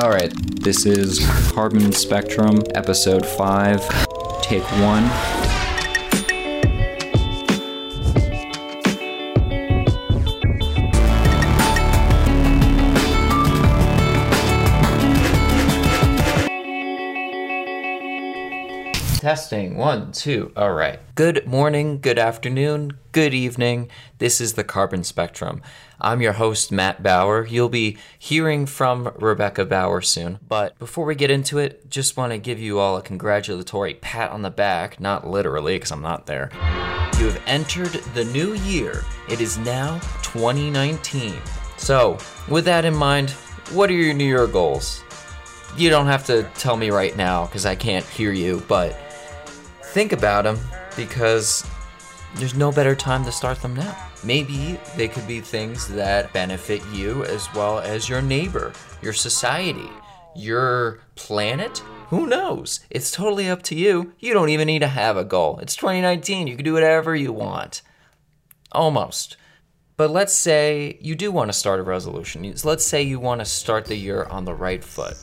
All right, this is Carbon Spectrum, episode 5, take 1. Testing one, two. All right. Good morning, good afternoon, good evening. This is the Carbon Spectrum. I'm your host, Matt Bauer. You'll be hearing from Rebecca Bauer soon. But before we get into it, just want to give you all a congratulatory pat on the back, not literally, because I'm not there. You have entered the new year. It is now 2019. So, with that in mind, what are your New Year goals? You don't have to tell me right now because I can't hear you, but think about them because there's no better time to start them now. Maybe they could be things that benefit you as well as your neighbor, your society, your planet. Who knows? It's totally up to you. You don't even need to have a goal. It's 2019. You can do whatever you want. Almost. But let's say you do want to start a resolution. Let's say you want to start the year on the right foot.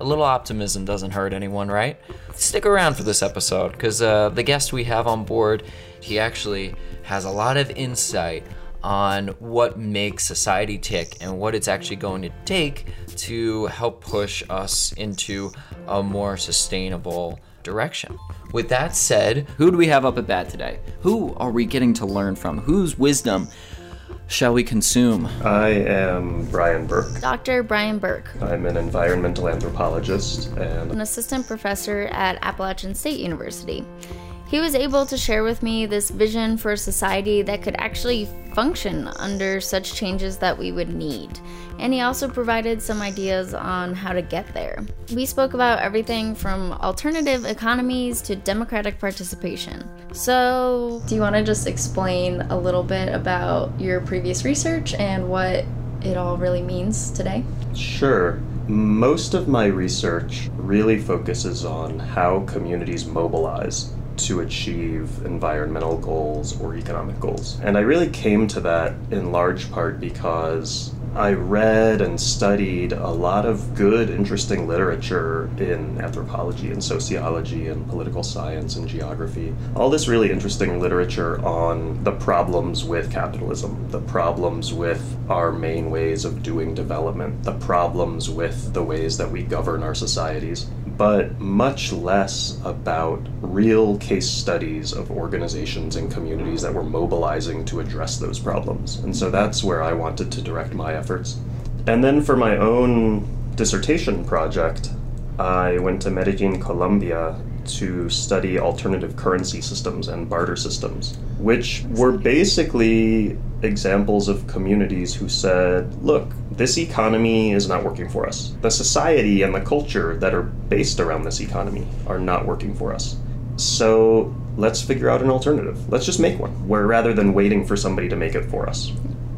A little optimism doesn't hurt anyone, right? Stick around for this episode because uh, the guest we have on board, he actually has a lot of insight on what makes society tick and what it's actually going to take to help push us into a more sustainable direction. With that said, who do we have up at bat today? Who are we getting to learn from? Whose wisdom shall we consume? I am Brian Burke. Dr. Brian Burke. I'm an environmental anthropologist and an assistant professor at Appalachian State University. He was able to share with me this vision for a society that could actually function under such changes that we would need. And he also provided some ideas on how to get there. We spoke about everything from alternative economies to democratic participation. So, do you want to just explain a little bit about your previous research and what it all really means today? Sure. Most of my research really focuses on how communities mobilize to achieve environmental goals or economic goals. And I really came to that in large part because I read and studied a lot of good, interesting literature in anthropology and sociology and political science and geography. All this really interesting literature on the problems with capitalism, the problems with our main ways of doing development, the problems with the ways that we govern our societies but much less about real case studies of organizations and communities that were mobilizing to address those problems. And so that's where I wanted to direct my efforts. And then for my own dissertation project, I went to Medellin, Colombia to study alternative currency systems and barter systems, which were basically examples of communities who said, look, this economy is not working for us. The society and the culture that are based around this economy are not working for us. So let's figure out an alternative. Let's just make one, where rather than waiting for somebody to make it for us.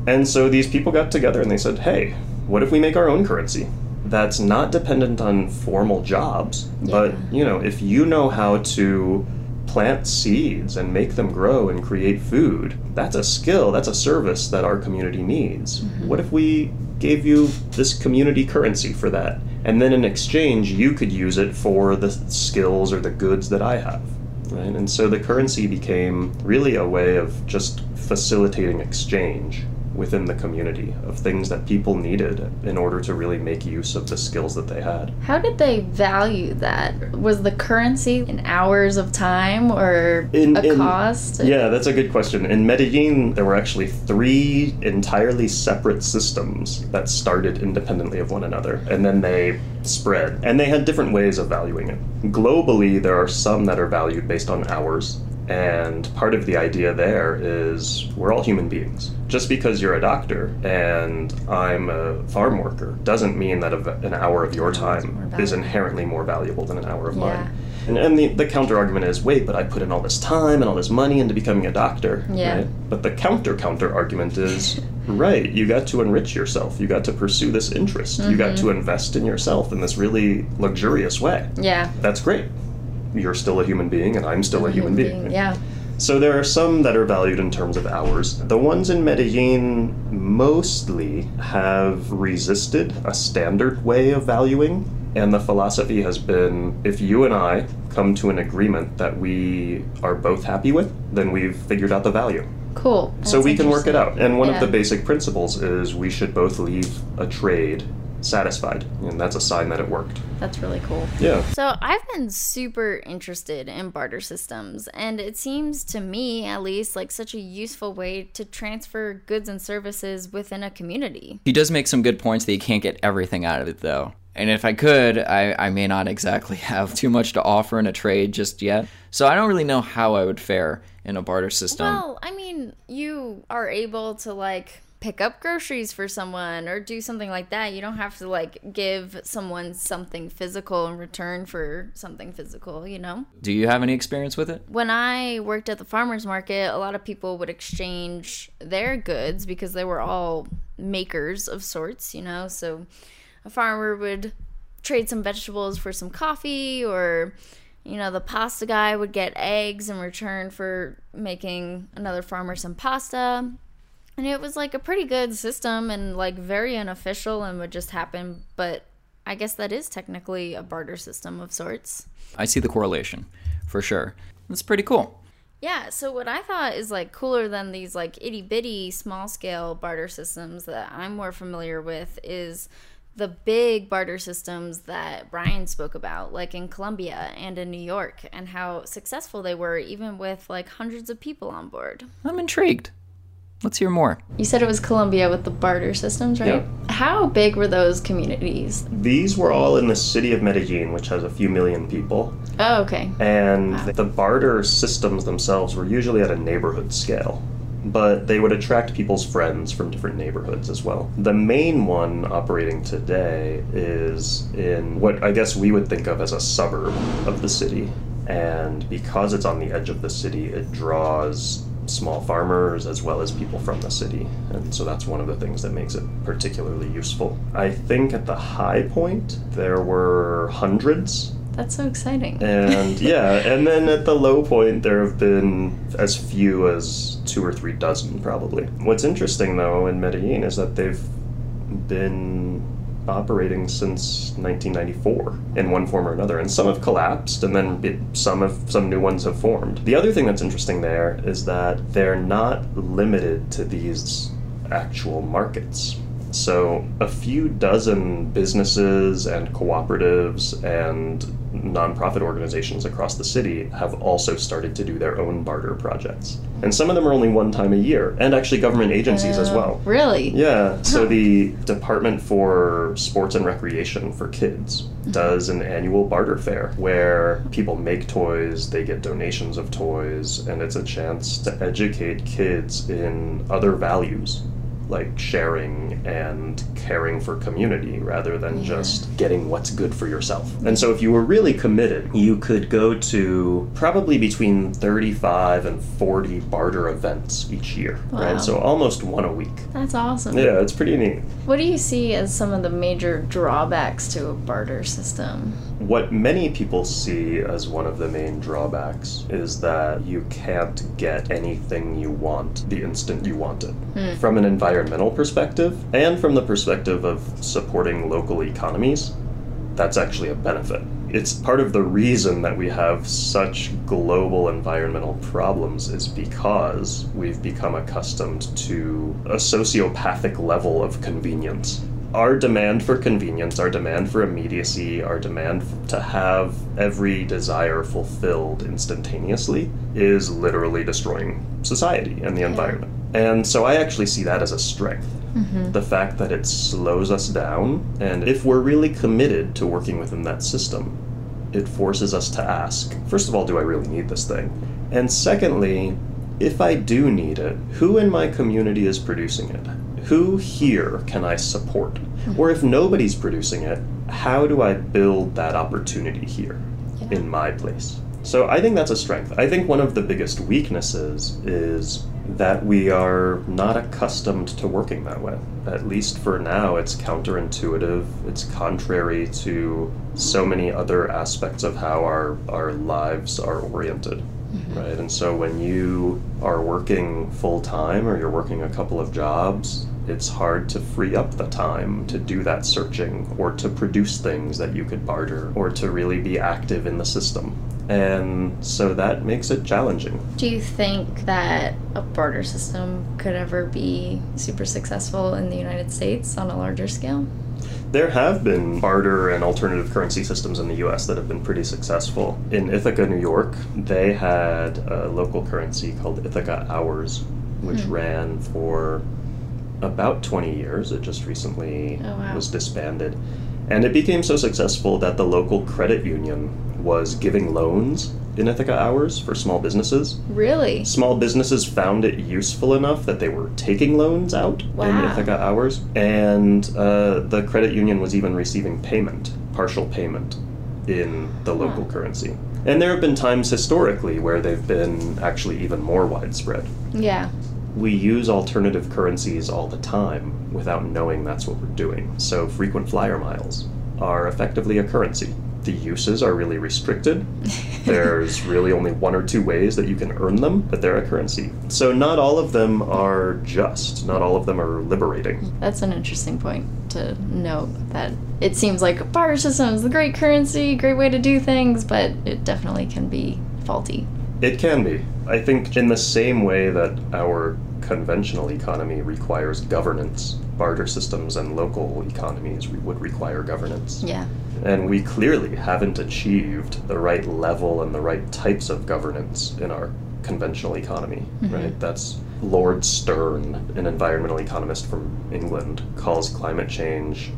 And so these people got together and they said, hey, what if we make our own currency? That's not dependent on formal jobs, yeah. but you know, if you know how to plant seeds and make them grow and create food, that's a skill, that's a service that our community needs. Mm-hmm. What if we gave you this community currency for that? And then in exchange, you could use it for the skills or the goods that I have. Right? And so the currency became really a way of just facilitating exchange within the community of things that people needed in order to really make use of the skills that they had. How did they value that? Was the currency in hours of time or in, a in, cost? Yeah, that's a good question. In Medellin, there were actually three entirely separate systems that started independently of one another, and then they spread. And they had different ways of valuing it. Globally, there are some that are valued based on hours and part of the idea there is we're all human beings. Just because you're a doctor and I'm a farm worker doesn't mean that an hour of your time is inherently more valuable than an hour of yeah. mine. And, and the, the counter argument is wait, but I put in all this time and all this money into becoming a doctor. Yeah. Right? But the counter counter argument is right, you got to enrich yourself. You got to pursue this interest. Mm-hmm. You got to mm-hmm. invest in yourself in this really luxurious way. Yeah. That's great you're still a human being and I'm still a, a human, human being. being. Yeah. So there are some that are valued in terms of hours. The ones in Medellin mostly have resisted a standard way of valuing. And the philosophy has been if you and I come to an agreement that we are both happy with, then we've figured out the value. Cool. so we can work it out. And one Yeah. of the basic principles is we should both leave a trade satisfied. And that's a sign that it worked. That's really cool. Yeah. So I've been super interested in barter systems, and it seems to me, at least, like such a useful way to transfer goods and services within a community. He does make some good points that you can't get everything out of it, though. And if I could, I, I may not exactly have too much to offer in a trade just yet. So I don't really know how I would fare in a barter system. Well, I mean, you are able to like pick up groceries for someone or do something like that. You don't have to like give someone something physical in return for something physical, you know? Do you have any experience with it? when I worked at the farmers market, a lot of people would exchange their goods because they were all makers of sorts, you know. So a farmer would trade some vegetables for some coffee, or you know, the pasta guy would get eggs in return for making another farmer some pasta. And it was like a pretty good system and like very unofficial and would just happen, but I guess that is technically a barter system of sorts. I see the correlation, for sure. That's pretty cool. Yeah, so what I thought is like cooler than these like itty bitty small scale barter systems that I'm more familiar with is the big barter systems that Brian spoke about, like in Colombia and in New York, and how successful they were, even with like hundreds of people on board. I'm intrigued. Let's hear more. You said it was Colombia with the barter systems, right? How big were those communities? These were all in the city of Medellin, which has a few million people. Oh, okay. And the barter systems themselves were usually at a neighborhood scale, but they would attract people's friends from different neighborhoods as well. The main one operating today is in what I guess we would think of as a suburb of the city. And because it's on the edge of the city, it draws small farmers as well as people from the city. And so that's one of the things that makes it particularly useful. I think at the high point, there were hundreds That's so exciting. and yeah, and then at the low point, there have been as few as two or three dozen, probably. What's interesting, though, in Medellin is that they've been operating since 1994 in one form or another, and some have collapsed, and then some have some new ones have formed. The other thing that's interesting there is that they're not limited to these actual markets. So, a few dozen businesses and cooperatives and nonprofit organizations across the city have also started to do their own barter projects. And some of them are only one time a year, and actually government agencies as well. Really? Yeah, so the Department for Sports and Recreation for Kids mm-hmm. does an annual barter fair where people make toys, they get donations of toys, and it's a chance to educate kids in other values like sharing and caring for community rather than just getting what's good for yourself. And so if you were really committed, you could go to probably between 35 and 40 barter events each year, Wow. right? So almost one a week. That's awesome. Yeah, it's pretty neat. What do you see as some of the major drawbacks to a barter system? What many people see as one of the main drawbacks is that you can't get anything you want the instant you want it. Hmm. From an environmental perspective and from the perspective of supporting local economies, that's actually a benefit. It's part of the reason that we have such global environmental problems is because we've become accustomed to a sociopathic level of convenience. Our demand for convenience, our demand for immediacy, our demand to have every desire fulfilled instantaneously is literally destroying society and the environment. And so I actually see that as a strength mm-hmm. the fact that it slows us down, and if we're really committed to working within that system, it forces us to ask first of all, do I really need this thing? And secondly, if I do need it, who in my community is producing it? Who here can I support? Or if nobody's producing it, how do I build that opportunity here in my place? So I think that's a strength. I think one of the biggest weaknesses is that we are not accustomed to working that way. At least for now, it's counterintuitive. It's contrary to so many other aspects of how our, our lives are oriented. Mm-hmm. right? And so when you are working full time or you're working a couple of jobs, it's hard to free up the time to do that searching or to produce things that you could barter or to really be active in the system. And so that makes it challenging. Do you think that a barter system could ever be super successful in the United States on a larger scale? There have been barter and alternative currency systems in the US that have been pretty successful. In Ithaca, New York, they had a local currency called Ithaca Hours, which Hmm. ran for about 20 years. It just recently Oh, wow. was disbanded. And it became so successful that the local credit union was giving loans in Ithaca Hours for small businesses. Really? Small businesses found it useful enough that they were taking loans out in Wow. Ithaca hours, and uh, the credit union was even receiving payment, partial payment, in the local currency. And there have been times historically where they've been actually even more widespread. Yeah. We use alternative currencies all the time without knowing that's what we're doing. So, frequent flyer miles are effectively a currency. The uses are really restricted. There's really only one or two ways that you can earn them, but they're a currency. So, not all of them are just, not all of them are liberating. That's an interesting point to note that it seems like a barter system is a great currency, great way to do things, but it definitely can be faulty. It can be. I think, in the same way that our conventional economy requires governance, barter systems and local economies would require governance. Yeah. And we clearly haven't achieved the right level and the right types of governance in our conventional economy, mm-hmm. right? That's Lord Stern, an environmental economist from England, calls climate change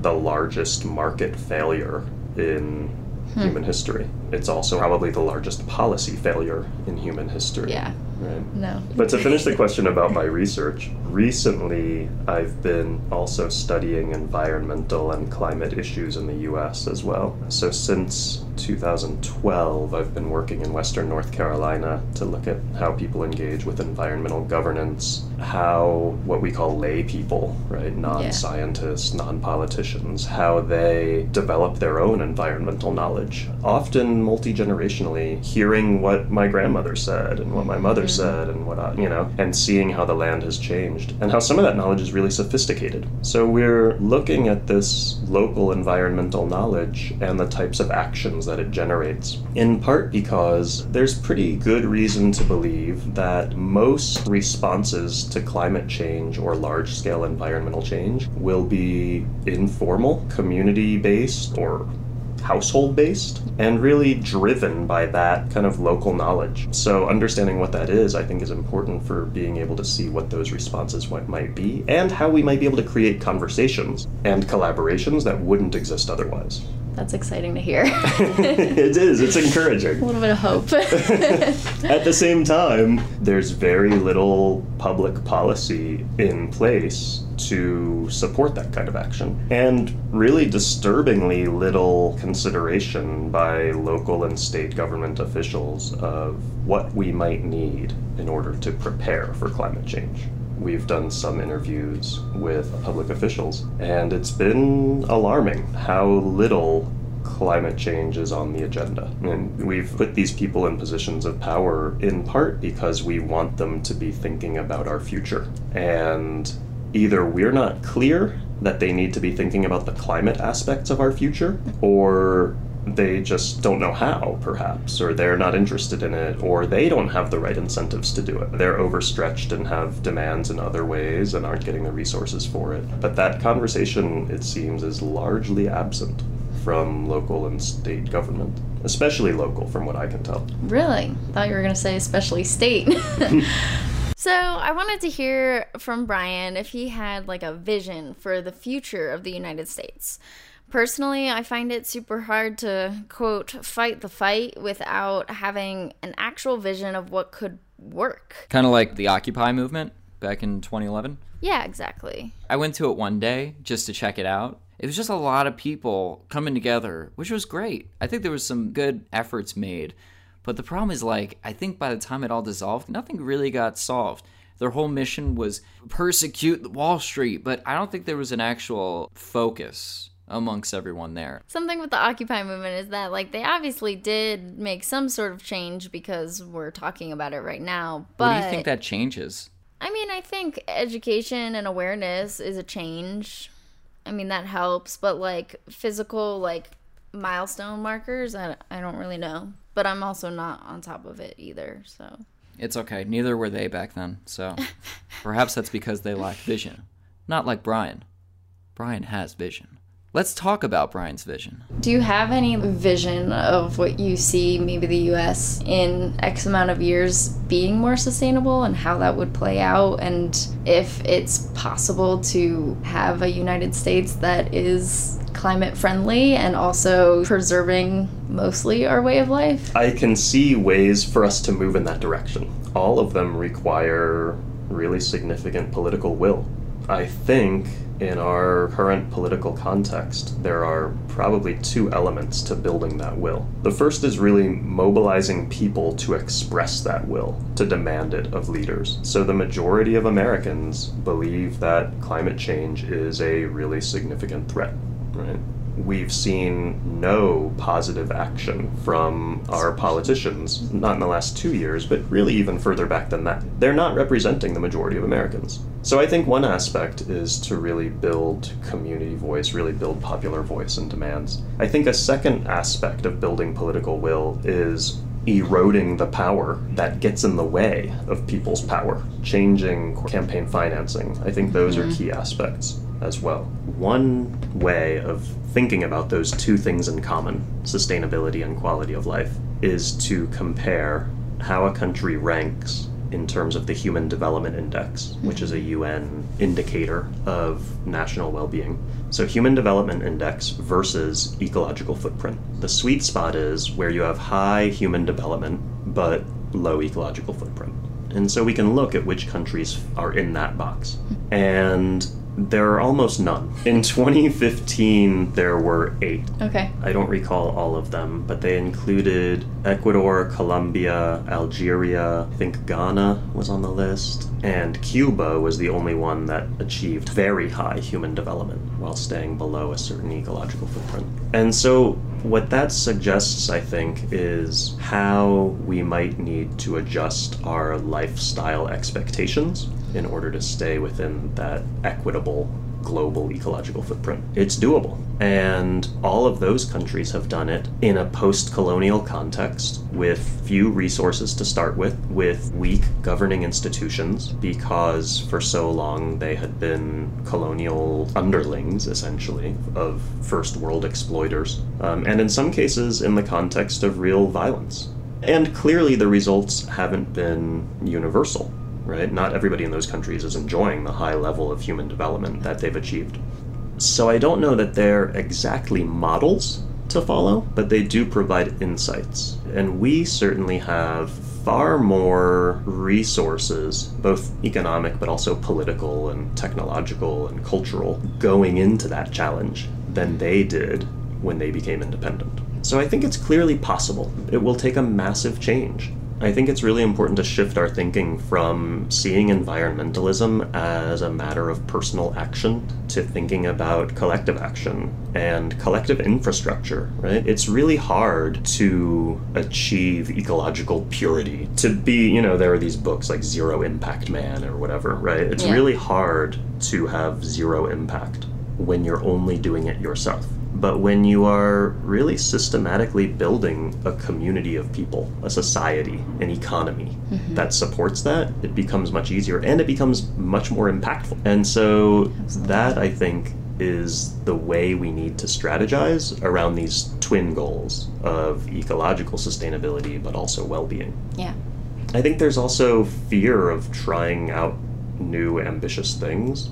the largest market failure in hmm. human history. It's also probably the largest policy failure in human history. Yeah. Right. No. But to finish the question about my research, recently I've been also studying environmental and climate issues in the US as well. So since 2012, I've been working in Western North Carolina to look at how people engage with environmental governance, how what we call lay people, right, non scientists, non politicians, how they develop their own environmental knowledge, often multi generationally, hearing what my grandmother said and what my mother said and what I, you know, and seeing how the land has changed and how some of that knowledge is really sophisticated. So we're looking at this local environmental knowledge and the types of actions that it generates, in part because there's pretty good reason to believe that most responses to climate change or large scale environmental change will be informal, community based, or household based and really driven by that kind of local knowledge. So, understanding what that is, I think, is important for being able to see what those responses might- might be and how we might be able to create conversations and collaborations that wouldn't exist otherwise. That's exciting to hear. it is, it's encouraging. a little bit of hope. At the same time, there's very little public policy in place to support that kind of action. And really disturbingly little consideration by local and state government officials of what we might need in order to prepare for climate change. We've done some interviews with public officials, and it's been alarming how little climate change is on the agenda. And we've put these people in positions of power in part because we want them to be thinking about our future. And either we're not clear that they need to be thinking about the climate aspects of our future, or they just don't know how, perhaps, or they're not interested in it, or they don't have the right incentives to do it. They're overstretched and have demands in other ways and aren't getting the resources for it. But that conversation, it seems, is largely absent from local and state government, especially local, from what I can tell. really? Thought you were going to say especially state. so, I wanted to hear from Brian if he had like a vision for the future of the United States. Personally, I find it super hard to quote fight the fight without having an actual vision of what could work. Kind of like the Occupy movement back in 2011. Yeah, exactly. I went to it one day just to check it out. It was just a lot of people coming together, which was great. I think there was some good efforts made. But the problem is like I think by the time it all dissolved, nothing really got solved. Their whole mission was persecute Wall Street, but I don't think there was an actual focus amongst everyone there. Something with the Occupy movement is that, like, they obviously did make some sort of change because we're talking about it right now. But what do you think that changes? I mean, I think education and awareness is a change. I mean, that helps, but like physical, like milestone markers, I, I don't really know. But I'm also not on top of it either, so. It's okay. Neither were they back then, so perhaps that's because they lack vision. Not like Brian. Brian has vision. Let's talk about Brian's vision. Do you have any vision of what you see maybe the US in X amount of years being more sustainable and how that would play out and if it's possible to have a United States that is climate friendly and also preserving mostly our way of life? I can see ways for us to move in that direction. All of them require really significant political will. I think in our current political context, there are probably two elements to building that will. The first is really mobilizing people to express that will, to demand it of leaders. So the majority of Americans believe that climate change is a really significant threat, right? we've seen no positive action from our politicians, not in the last two years, but really even further back than that. They're not representing the majority of Americans. So I think one aspect is to really build community voice, really build popular voice and demands. I think a second aspect of building political will is eroding the power that gets in the way of people's power, changing campaign financing. I think those mm-hmm. are key aspects as well. One way of thinking about those two things in common, sustainability and quality of life, is to compare how a country ranks in terms of the Human Development Index, which is a UN indicator of national well being. So, Human Development Index versus ecological footprint. The sweet spot is where you have high human development but low ecological footprint. And so we can look at which countries are in that box. And there are almost none. In 2015, there were eight. Okay. I don't recall all of them, but they included Ecuador, Colombia, Algeria, I think Ghana was on the list, and Cuba was the only one that achieved very high human development while staying below a certain ecological footprint. And so, what that suggests, I think, is how we might need to adjust our lifestyle expectations in order to stay within that equitable global ecological footprint. It's doable. And all of those countries have done it in a post colonial context with few resources to start with, with weak governing institutions, because for so long they had been colonial underlings, essentially, of first world exploiters. Um, and in some cases, in the context of real violence. And clearly, the results haven't been universal right? Not everybody in those countries is enjoying the high level of human development that they've achieved. So I don't know that they're exactly models to follow, but they do provide insights. And we certainly have far more resources, both economic but also political and technological and cultural, going into that challenge than they did when they became independent. So I think it's clearly possible. It will take a massive change. I think it's really important to shift our thinking from seeing environmentalism as a matter of personal action to thinking about collective action and collective infrastructure, right? It's really hard to achieve ecological purity. To be, you know, there are these books like Zero Impact Man or whatever, right? It's yeah. really hard to have zero impact when you're only doing it yourself. But when you are really systematically building a community of people, a society, an economy mm-hmm. that supports that, it becomes much easier and it becomes much more impactful. And so Absolutely. that I think is the way we need to strategize around these twin goals of ecological sustainability but also well-being. Yeah. I think there's also fear of trying out new ambitious things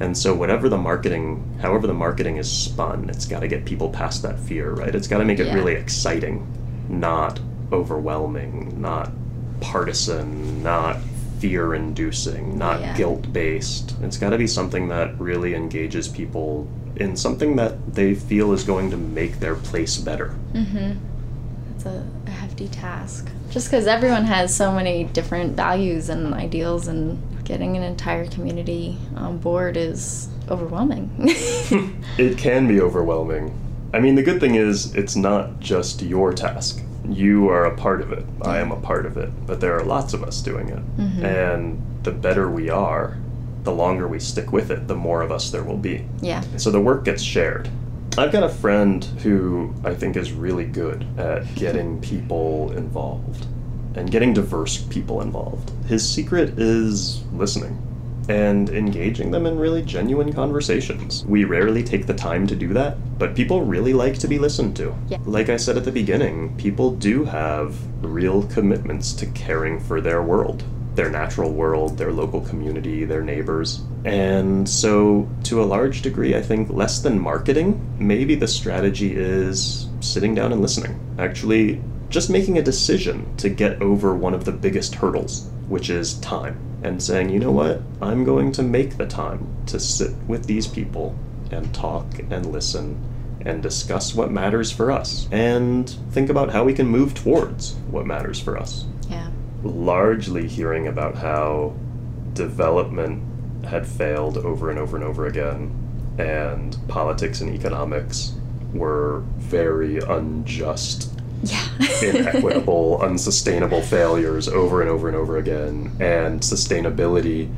and so whatever the marketing, however the marketing is spun, it's got to get people past that fear, right? It's got to make it yeah. really exciting, not overwhelming, not partisan, not fear inducing, not yeah. guilt based. It's got to be something that really engages people in something that they feel is going to make their place better. Mm-hmm. It's a, a hefty task. Just cuz everyone has so many different values and ideals and getting an entire community on board is overwhelming. it can be overwhelming. I mean, the good thing is it's not just your task. You are a part of it. I am a part of it. But there are lots of us doing it. Mm-hmm. And the better we are, the longer we stick with it, the more of us there will be. Yeah. So the work gets shared. I've got a friend who I think is really good at getting people involved and getting diverse people involved. His secret is listening and engaging them in really genuine conversations. We rarely take the time to do that, but people really like to be listened to. Yeah. Like I said at the beginning, people do have real commitments to caring for their world their natural world, their local community, their neighbors. And so, to a large degree, I think less than marketing, maybe the strategy is sitting down and listening. Actually, just making a decision to get over one of the biggest hurdles, which is time, and saying, you know what, I'm going to make the time to sit with these people and talk and listen and discuss what matters for us and think about how we can move towards what matters for us Yeah. largely hearing about how development had failed over and over and over again, and politics and economics were very unjust, yeah. inequitable, unsustainable failures over and over and over again, and sustainability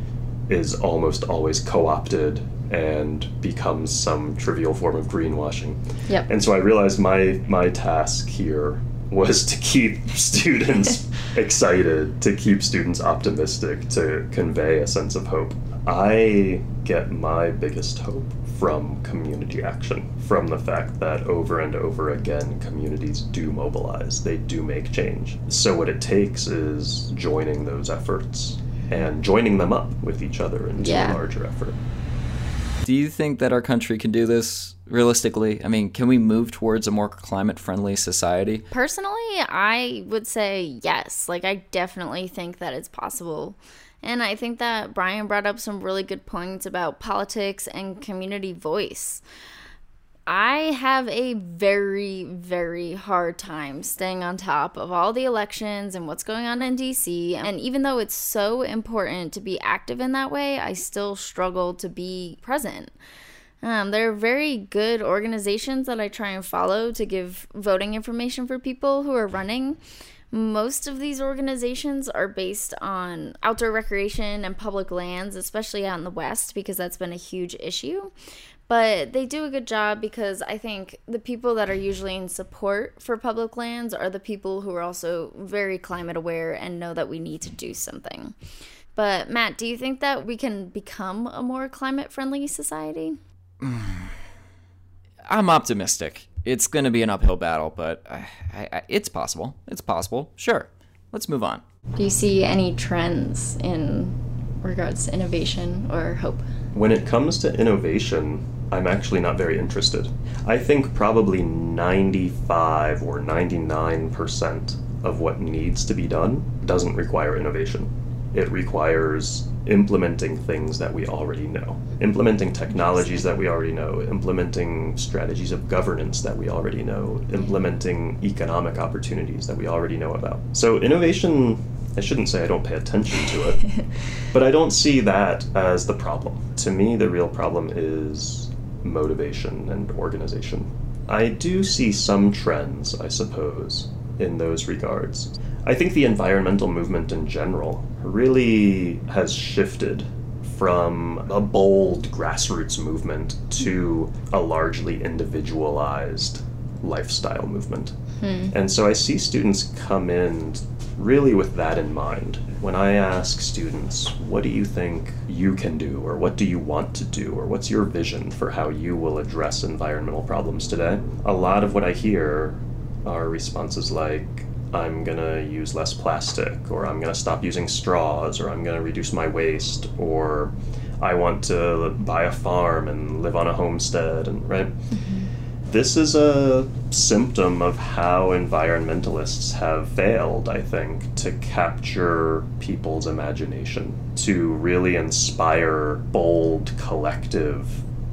is almost always co opted and becomes some trivial form of greenwashing. Yep. And so I realized my my task here was to keep students excited, to keep students optimistic, to convey a sense of hope. I get my biggest hope from community action, from the fact that over and over again communities do mobilize, they do make change. So, what it takes is joining those efforts and joining them up with each other into yeah. a larger effort. Do you think that our country can do this realistically? I mean, can we move towards a more climate friendly society? Personally, I would say yes. Like, I definitely think that it's possible. And I think that Brian brought up some really good points about politics and community voice. I have a very, very hard time staying on top of all the elections and what's going on in DC. And even though it's so important to be active in that way, I still struggle to be present. Um, there are very good organizations that I try and follow to give voting information for people who are running. Most of these organizations are based on outdoor recreation and public lands, especially out in the West, because that's been a huge issue but they do a good job because I think the people that are usually in support for public lands are the people who are also very climate aware and know that we need to do something. But Matt, do you think that we can become a more climate friendly society? I'm optimistic. It's going to be an uphill battle, but uh, I, I, it's possible. It's possible. Sure. Let's move on. Do you see any trends in regards to innovation or hope? When it comes to innovation, I'm actually not very interested. I think probably 95 or 99% of what needs to be done doesn't require innovation. It requires implementing things that we already know, implementing technologies that we already know, implementing strategies of governance that we already know, implementing economic opportunities that we already know about. So, innovation I shouldn't say I don't pay attention to it, but I don't see that as the problem. To me, the real problem is motivation and organization. I do see some trends, I suppose, in those regards. I think the environmental movement in general really has shifted from a bold grassroots movement to a largely individualized lifestyle movement. Hmm. And so I see students come in really with that in mind. When I ask students, what do you think you can do, or what do you want to do, or what's your vision for how you will address environmental problems today, a lot of what I hear are responses like, I'm gonna use less plastic, or I'm gonna stop using straws, or I'm gonna reduce my waste, or I want to buy a farm and live on a homestead, and right? Mm-hmm this is a symptom of how environmentalists have failed, I think, to capture people's imagination, to really inspire bold collective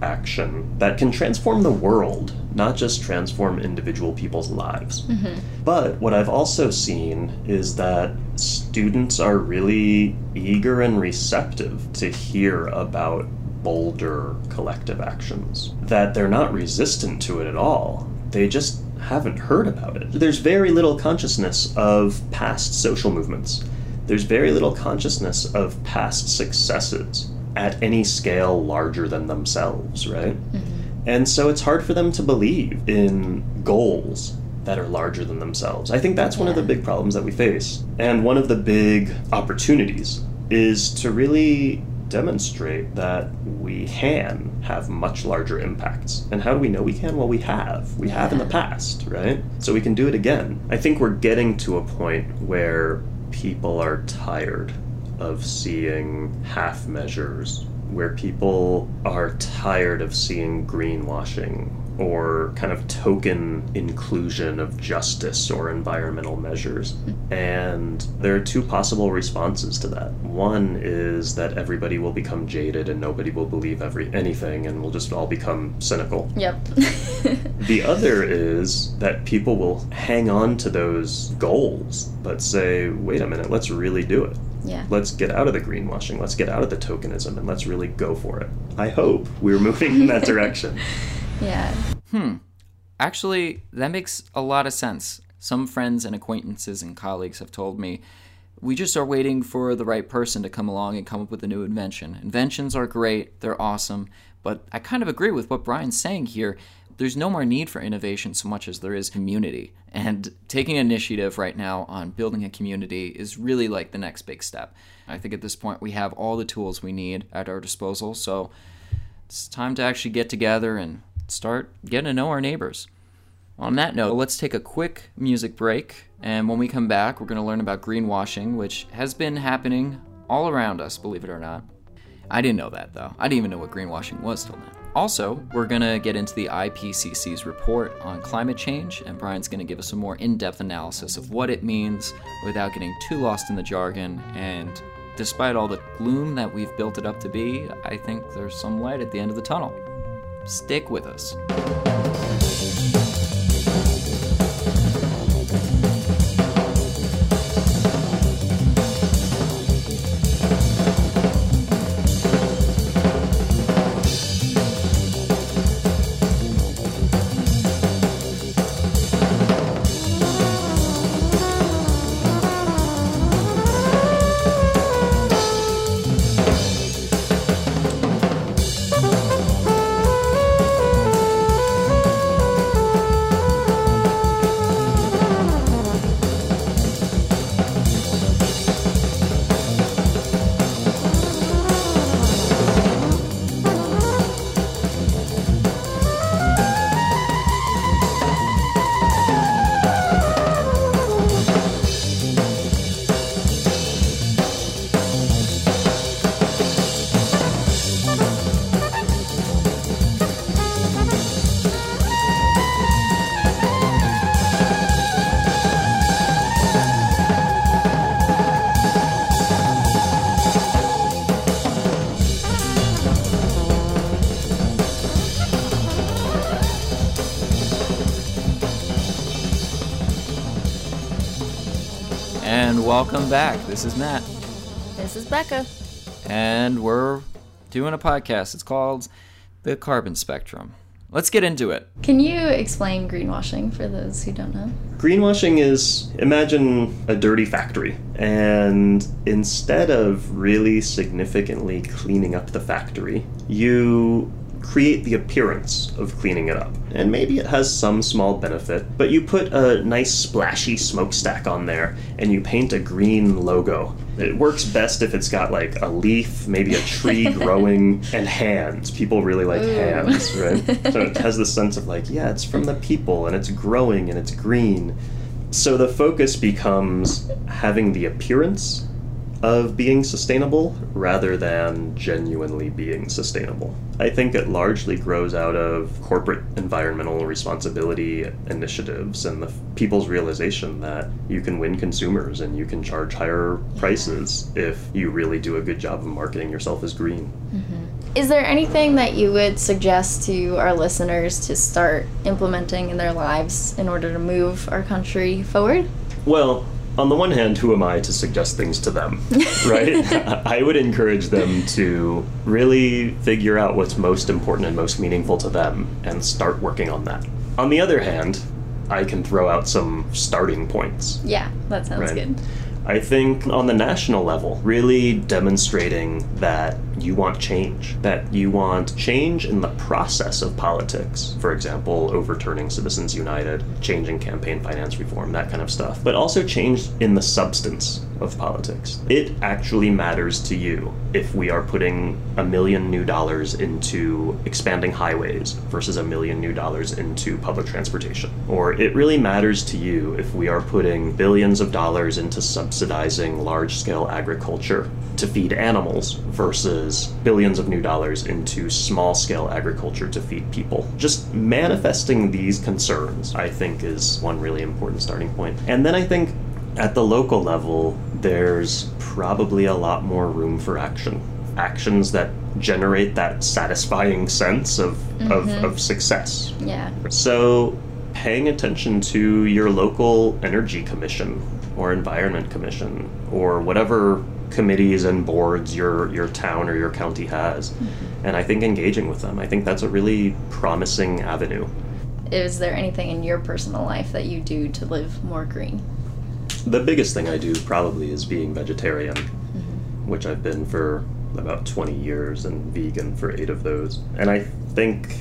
action that can transform the world, not just transform individual people's lives. Mm-hmm. But what I've also seen is that students are really eager and receptive to hear about bolder collective actions, that they're not resistant to it at all. They just haven't heard about it. There's very little consciousness of past social movements. There's very little consciousness of past successes at any scale larger than themselves, right? Mm-hmm. And so it's hard for them to believe in goals that are larger than themselves. I think that's one of the big problems that we face. And one of the big opportunities is to really demonstrate that we can have much larger impacts. And how do we know we can? Well, we have. We have in the past, right? So we can do it again. I think we're getting to a point where people are tired of seeing half measures, where people are tired of seeing greenwashing or kind of token inclusion of justice or environmental measures. And there are two possible responses to that. One is that everybody will become jaded and nobody will believe every anything and we'll just all become cynical. Yep. The other is that people will hang on to those goals but say, "Wait a minute, let's really do it." Yeah. let's get out of the greenwashing, let's get out of the tokenism, and let's really go for it. I hope we're moving in that direction. Yeah. Hmm. Actually, that makes a lot of sense. Some friends and acquaintances and colleagues have told me we just are waiting for the right person to come along and come up with a new invention. Inventions are great, they're awesome, but I kind of agree with what Brian's saying here. There's no more need for innovation so much as there is community. And taking initiative right now on building a community is really like the next big step. I think at this point we have all the tools we need at our disposal, so it's time to actually get together and start getting to know our neighbors. On that note, let's take a quick music break, and when we come back, we're going to learn about greenwashing, which has been happening all around us, believe it or not. I didn't know that though. I didn't even know what greenwashing was till then. Also, we're going to get into the IPCC's report on climate change, and Brian's going to give us a more in depth analysis of what it means without getting too lost in the jargon. And despite all the gloom that we've built it up to be, I think there's some light at the end of the tunnel. Stick with us. Welcome back. This is Matt. This is Becca. and we're doing a podcast. It's called The Carbon Spectrum. Let's get into it. Can you explain greenwashing for those who don't know? Greenwashing is imagine a dirty factory, and instead of really significantly cleaning up the factory, you create the appearance of cleaning it up. And maybe it has some small benefit, but you put a nice splashy smokestack on there and you paint a green logo. It works best if it's got like a leaf, maybe a tree growing, and hands. People really like hands, right? So it has this sense of like, yeah, it's from the people and it's growing and it's green. So the focus becomes having the appearance of being sustainable rather than genuinely being sustainable. I think it largely grows out of corporate environmental responsibility initiatives and the people's realization that you can win consumers and you can charge higher prices if you really do a good job of marketing yourself as green. Mm-hmm. Is there anything that you would suggest to our listeners to start implementing in their lives in order to move our country forward? Well, on the one hand, who am I to suggest things to them, right? I would encourage them to really figure out what's most important and most meaningful to them and start working on that. On the other hand, I can throw out some starting points. Yeah, that sounds Right. good. I think on the national level, really demonstrating that you want change, that you want change in the process of politics. For example, overturning Citizens United, changing campaign finance reform, that kind of stuff. But also change in the substance of politics. It actually matters to you if we are putting a million new dollars into expanding highways versus a million new dollars into public transportation. Or it really matters to you if we are putting billions of dollars into subsidizing large scale agriculture to feed animals versus billions of new dollars into small scale agriculture to feed people. Just manifesting these concerns, I think, is one really important starting point. And then I think at the local level, there's probably a lot more room for action. Actions that generate that satisfying sense of, of, mm-hmm. of success. Yeah. So, paying attention to your local energy commission or environment commission or whatever committees and boards your your town or your county has, mm-hmm. and I think engaging with them. I think that's a really promising avenue. Is there anything in your personal life that you do to live more green? The biggest thing I do probably is being vegetarian, mm-hmm. which I've been for about 20 years and vegan for eight of those. And I think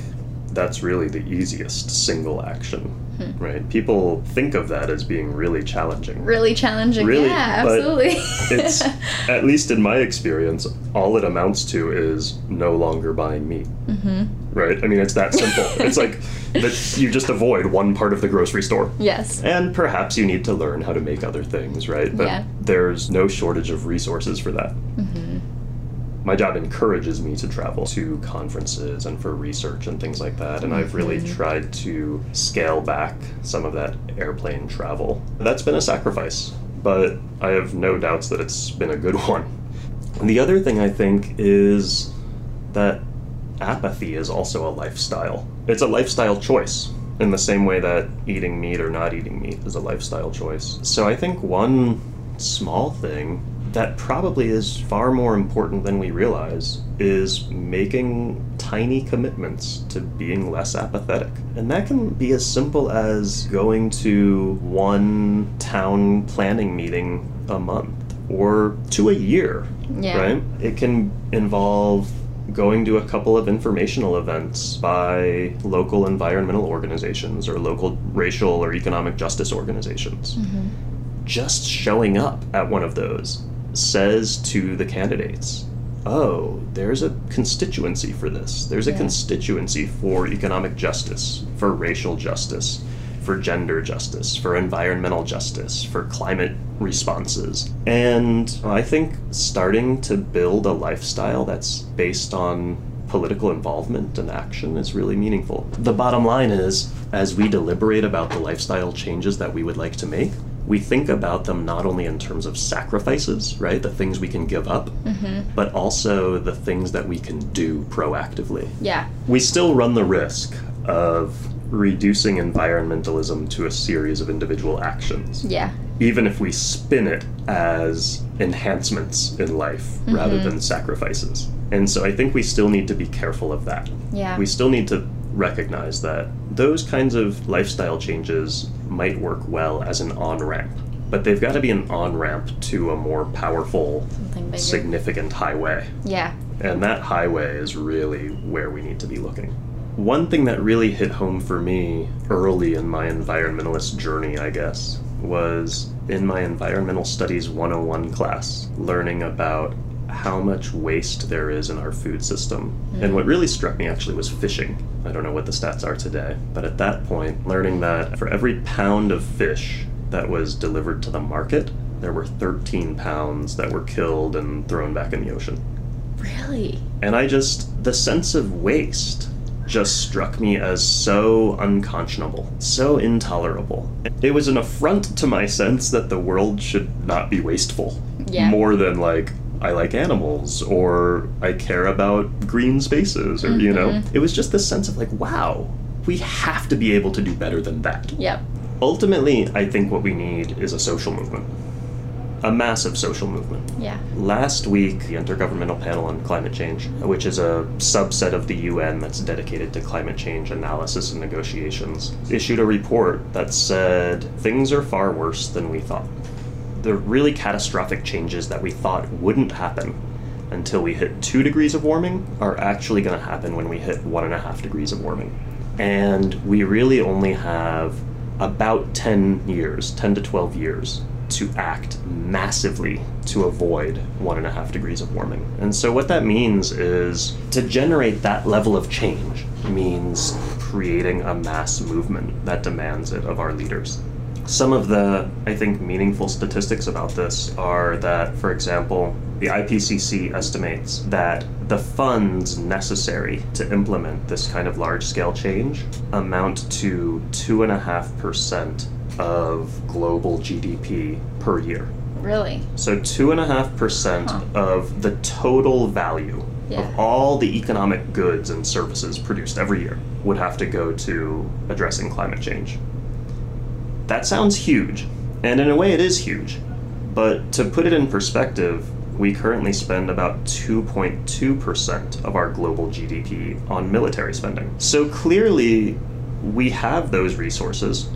that's really the easiest single action, right? People think of that as being really challenging. Really challenging. Really, yeah, absolutely. It's, at least in my experience, all it amounts to is no longer buying meat. Mm-hmm. Right? I mean, it's that simple. it's like that you just avoid one part of the grocery store. yes. And perhaps you need to learn how to make other things, right? But Yeah. there's no shortage of resources for that. My job encourages me to travel to conferences and for research and things like that, and I've really mm-hmm. tried to scale back some of that airplane travel. That's been a sacrifice, but I have no doubts that it's been a good one. And the other thing I think is that apathy is also a lifestyle. It's a lifestyle choice in the same way that eating meat or not eating meat is a lifestyle choice. So I think one small thing that probably is far more important than we realize is making tiny commitments to being less apathetic. And that can be as simple as going to one town planning meeting a month or to a year Yeah. right? It can involve going to a couple of informational events by local environmental organizations or local racial or economic justice organizations. Mm-hmm. Just showing up at one of those says to the candidates, oh, there's a constituency for this. There's a Yeah. constituency for economic justice, for racial justice, for gender justice, for environmental justice, for climate responses. And I think starting to build a lifestyle that's based on political involvement and action is really meaningful. The bottom line is, as we deliberate about the lifestyle changes that we would like to make, we think about them not only in terms of sacrifices, right? The things we can give up, mm-hmm. but also the things that we can do proactively Yeah. we still run the risk of reducing environmentalism to a series of individual actions, Yeah. even if we spin it as enhancements in life mm-hmm. rather than sacrifices. And so I think we still need to be careful of that. Yeah. We still need to recognize that those kinds of lifestyle changes might work well as an on ramp, but they've got to be an on ramp to a more powerful, significant highway. Yeah. And that highway is really where we need to be looking. One thing that really hit home for me early in my environmentalist journey, I guess, was in my Environmental Studies 101 class, learning about how much waste there is in our food system. And mm. what really struck me actually was fishing. I don't know what the stats are today, but at that point, learning that for every pound of fish that was delivered to the market, there were 13 pounds that were killed and thrown back in the ocean. Really? And I just, the sense of waste just struck me as so unconscionable, so intolerable. It was an affront to my sense that the world should not be wasteful. Yeah. More than like, I like animals or I care about green spaces or you know. Mm-hmm. It was just this sense of like, wow, we have to be able to do better than that. Yep. Ultimately, I think what we need is a social movement. A massive social movement. Yeah. Last week, the Intergovernmental Panel on Climate Change, which is a subset of the UN that's dedicated to climate change analysis and negotiations, issued a report that said things are far worse than we thought. The really catastrophic changes that we thought wouldn't happen until we hit two degrees of warming are actually going to happen when we hit one and a half degrees of warming. And we really only have about 10 years, 10 to 12 years, to act massively to avoid one and a half degrees of warming. And so, what that means is to generate that level of change means creating a mass movement that demands it of our leaders. Some of the, I think, meaningful statistics about this are that, for example, the IPCC estimates that the funds necessary to implement this kind of large scale change amount to 2.5% of global GDP per year. Really? So, 2.5% Huh. of the total value Yeah. of all the economic goods and services produced every year would have to go to addressing climate change. That sounds huge, and in a way it is huge. But to put it in perspective, we currently spend about 2.2% of our global GDP on military spending. So clearly, we have those resources.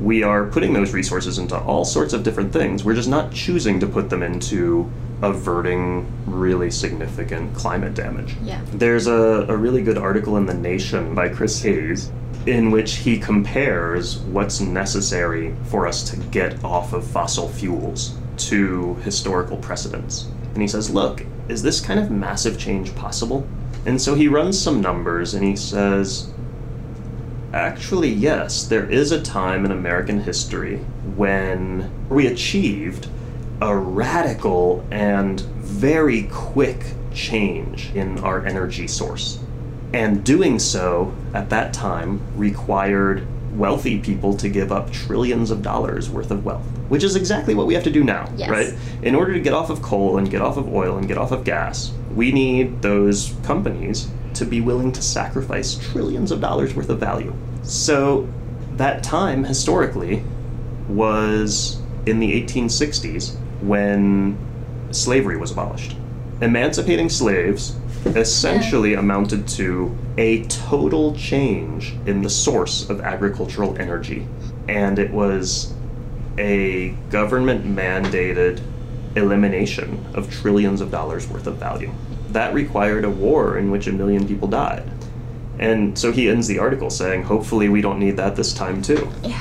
We are putting those resources into all sorts of different things. We're just not choosing to put them into averting really significant climate damage. Yeah. There's a, a really good article in The Nation by Chris Hayes in which he compares what's necessary for us to get off of fossil fuels to historical precedents. And he says, look, is this kind of massive change possible? And so he runs some numbers and he says, actually, yes, there is a time in American history when we achieved a radical and very quick change in our energy source. And doing so at that time required wealthy people to give up trillions of dollars worth of wealth, which is exactly what we have to do now, Yes. right? In order to get off of coal and get off of oil and get off of gas, we need those companies to be willing to sacrifice trillions of dollars worth of value. So that time historically was in the 1860s when slavery was abolished. Emancipating slaves essentially amounted to a total change in the source of agricultural energy. And it was a government mandated elimination of trillions of dollars worth of value. That required a war in which a million people died. And so he ends the article saying, hopefully, we don't need that this time too, Yeah.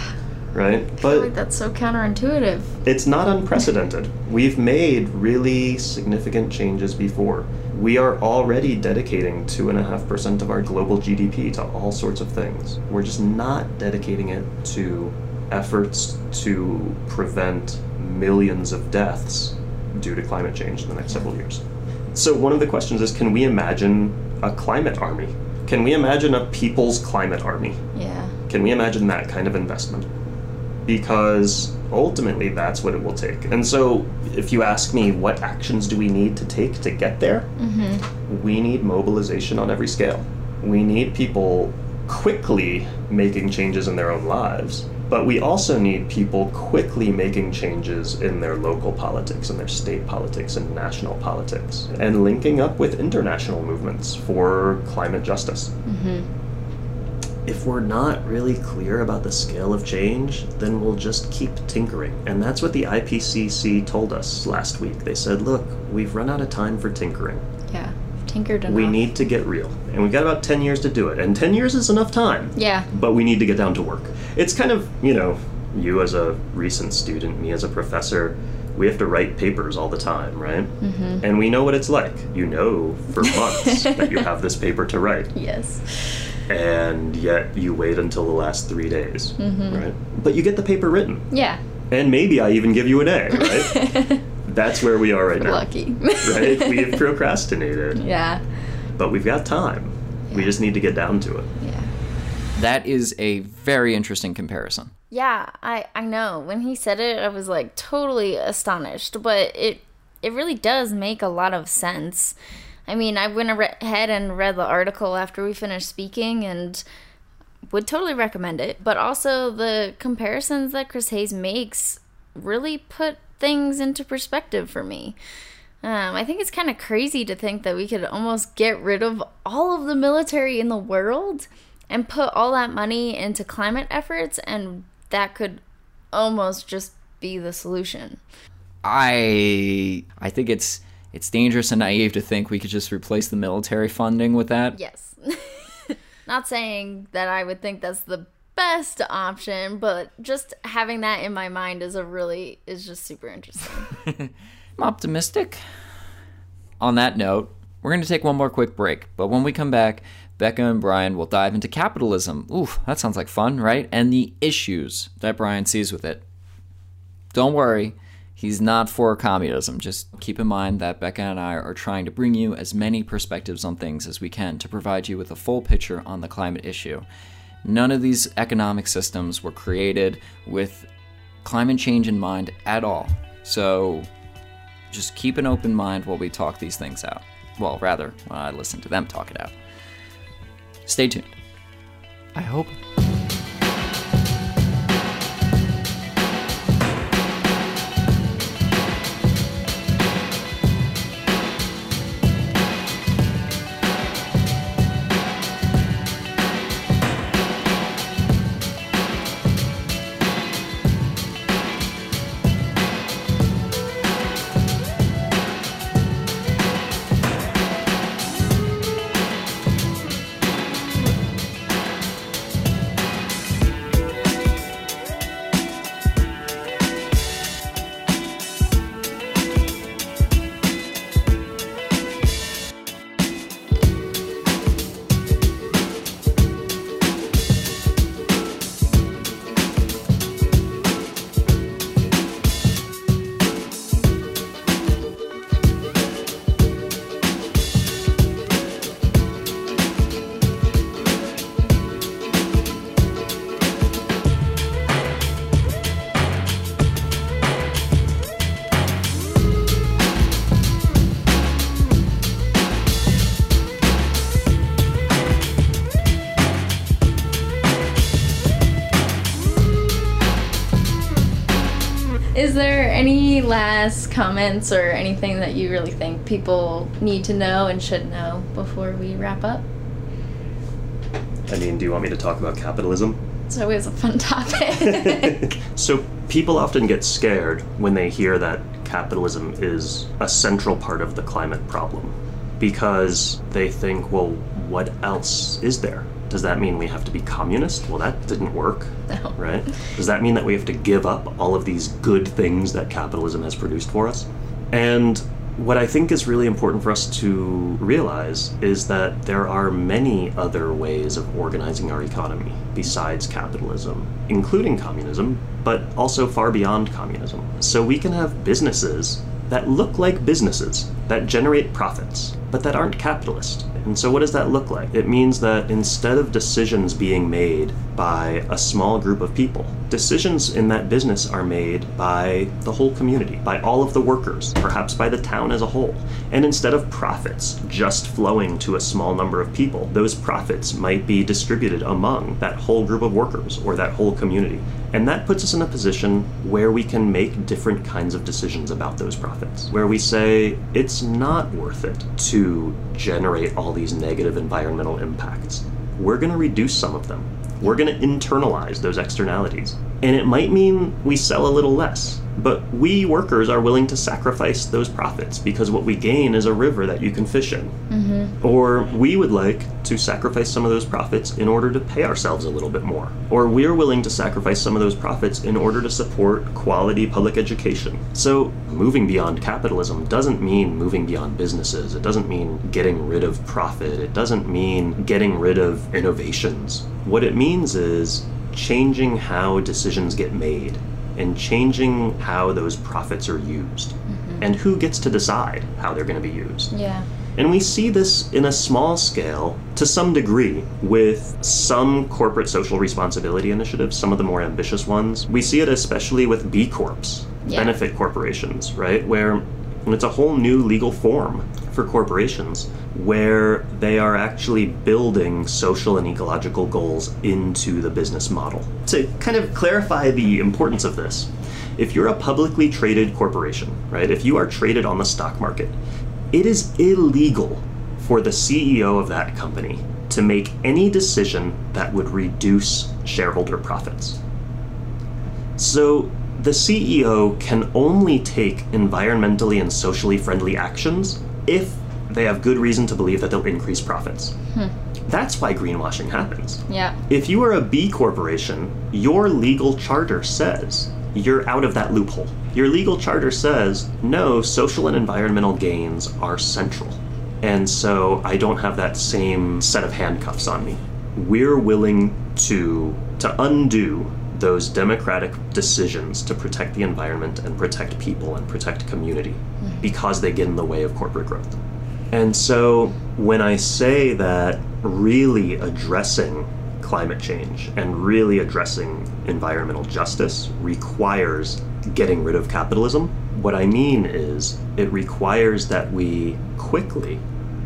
right? I feel But like that's so counterintuitive. it's not unprecedented. We've made really significant changes before. We are already dedicating 2.5% of our global GDP to all sorts of things. We're just not dedicating it to efforts to prevent millions of deaths due to climate change in the next several years. So, one of the questions is can we imagine a climate army? Can we imagine a people's climate army? Yeah. Can we imagine that kind of investment? Because ultimately, that's what it will take. And so, if you ask me, what actions do we need to take to get there? Mm-hmm. We need mobilization on every scale. We need people quickly making changes in their own lives, but we also need people quickly making changes in their local politics and their state politics and national politics, and linking up with international movements for climate justice mm-hmm. If we're not really clear about the scale of change, then we'll just keep tinkering. And that's what the IPCC told us last week. They said, look, we've run out of time for tinkering. Yeah. Tinkered enough. We need to get real. And we've got about 10 years to do it. And 10 years is enough time. Yeah. But we need to get down to work. It's kind of, you know, you as a recent student, me as a professor, we have to write papers all the time, right? Mm-hmm. And we know what it's like. You know for months that you have this paper to write Yes. And yet you wait until the last three days, Mm-hmm. right? But you get the paper written, Yeah. and maybe I even give you an A, right? That's where we are right now, Lucky. right? We have procrastinated, yeah. but we've got time. We just need to get down to it. Yeah. That is a very interesting comparison. Yeah, I I know. When he said it, I was like totally astonished, but it it really does make a lot of sense. I mean, I went ahead and read the article after we finished speaking and would totally recommend it. But also, the comparisons that Chris Hayes makes really put things into perspective for me. Um, I think it's kind of crazy to think that we could almost get rid of all of the military in the world and put all that money into climate efforts, and that could almost just be the solution. I I think it's it's dangerous and naive to think we could just replace the military funding with that. Yes. Not saying that I would think that's the best option, but just having that in my mind is a really is just super interesting. I'm optimistic. On that note, we're going to take one more quick break, but when we come back, Becca and Brian will dive into capitalism. Oof, that sounds like fun, right? And the issues that Brian sees with it. Don't worry, he's not for communism. Just keep in mind that Becca and I are trying to bring you as many perspectives on things as we can to provide you with a full picture on the climate issue. None of these economic systems were created with climate change in mind at all. So just keep an open mind while we talk these things out. Well, rather, I listen to them talk it out. Stay tuned. I hope. Is there any last comments or anything that you really think people need to know and should know before we wrap up? I mean, do you want me to talk about capitalism? It's always a fun topic. So, people often get scared when they hear that capitalism is a central part of the climate problem because they think, well, what else is there? Does that mean we have to be communist? Well, that didn't work, No. right? Does that mean that we have to give up all of these good things that capitalism has produced for us? And what I think is really important for us to realize is that there are many other ways of organizing our economy besides capitalism, including communism, but also far beyond communism. So we can have businesses that look like businesses, that generate profits, but that aren't capitalist. And so, what does that look like? It means that instead of decisions being made by a small group of people, decisions in that business are made by the whole community, by all of the workers, perhaps by the town as a whole. And instead of profits just flowing to a small number of people, those profits might be distributed among that whole group of workers or that whole community. And that puts us in a position where we can make different kinds of decisions about those profits. Where we say it's not worth it to generate all these negative environmental impacts. We're going to reduce some of them. We're going to internalize those externalities. And it might mean we sell a little less. But we workers are willing to sacrifice those profits because what we gain is a river that you can fish in. Mm-hmm. Or we would like to sacrifice some of those profits in order to pay ourselves a little bit more. Or we're willing to sacrifice some of those profits in order to support quality public education. So, moving beyond capitalism doesn't mean moving beyond businesses. It doesn't mean getting rid of profit. It doesn't mean getting rid of innovations. What it means is changing how decisions get made and changing how those profits are used mm-hmm. and who gets to decide how they're going to be used. yeah. And we see this in a small scale to some degree with some corporate social responsibility initiatives, some of the more ambitious ones. We see it especially with B Corps, Yeah. benefit corporations, right? Where it's a whole new legal form for corporations where they are actually building social and ecological goals into the business model. To kind of clarify the importance of this, if you're a publicly traded corporation, right, if you are traded on the stock market, it is illegal for the CEO of that company to make any decision that would reduce shareholder profits. So the CEO can only take environmentally and socially friendly actions if they have good reason to believe that they'll increase profits. Hmm. That's why greenwashing happens. Yeah. If you are a B corporation, your legal charter says you're out of that loophole. Your legal charter says, no, social and environmental gains are central. And so I don't have that same set of handcuffs on me. We're willing to to undo those democratic decisions to protect the environment and protect people and protect community mm-hmm. because they get in the way of corporate growth. And so when I say that really addressing climate change and really addressing environmental justice requires getting rid of capitalism, what I mean is it requires that we quickly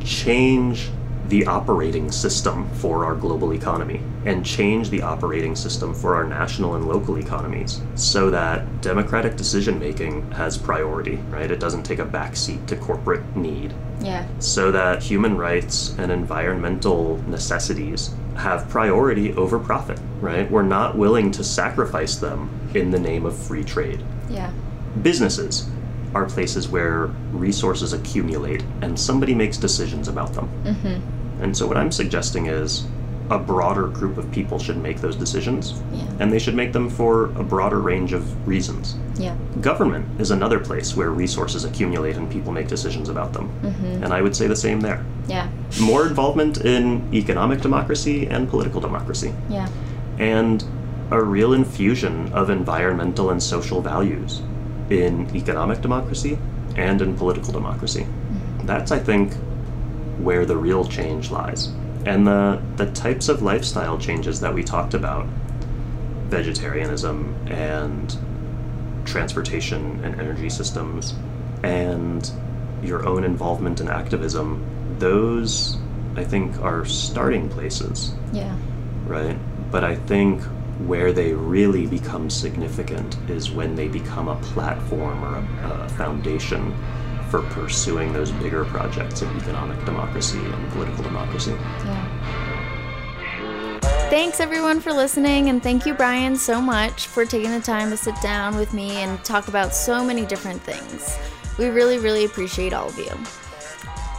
change the operating system for our global economy and change the operating system for our national and local economies so that democratic decision making has priority, right? It doesn't take a backseat to corporate need Yeah. so that human rights and environmental necessities have priority over profit, right? We're not willing to sacrifice them in the name of free trade. Yeah. Businesses are places where resources accumulate and somebody makes decisions about them. Mm-hmm. And so, what I'm suggesting is a broader group of people should make those decisions, Yeah. and they should make them for a broader range of reasons. Yeah. Government is another place where resources accumulate and people make decisions about them. Mm-hmm. And I would say the same there. Yeah. More involvement in economic democracy and political democracy, Yeah. and a real infusion of environmental and social values in economic democracy and in political democracy. Mm-hmm. That's, I think, where the real change lies. And the, the types of lifestyle changes that we talked about vegetarianism and transportation and energy systems and your own involvement in activism those i think are starting places Yeah. right but i think where they really become significant is when they become a platform or a, a foundation for pursuing those bigger projects of economic democracy and political democracy Yeah. Thanks everyone for listening, and thank you, Brian, so much for taking the time to sit down with me and talk about so many different things. We really, really appreciate all of you.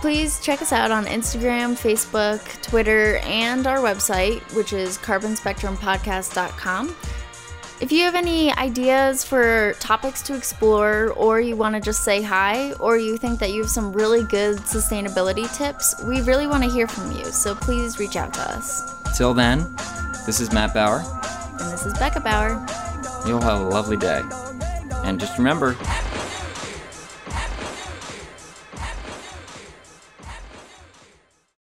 Please check us out on Instagram, Facebook, Twitter, and our website, which is carbonspectrumpodcast.com. If you have any ideas for topics to explore, or you want to just say hi, or you think that you have some really good sustainability tips, we really want to hear from you, so please reach out to us. Till then, this is Matt Bauer. And this is Becca Bauer. You'll have a lovely day. And just remember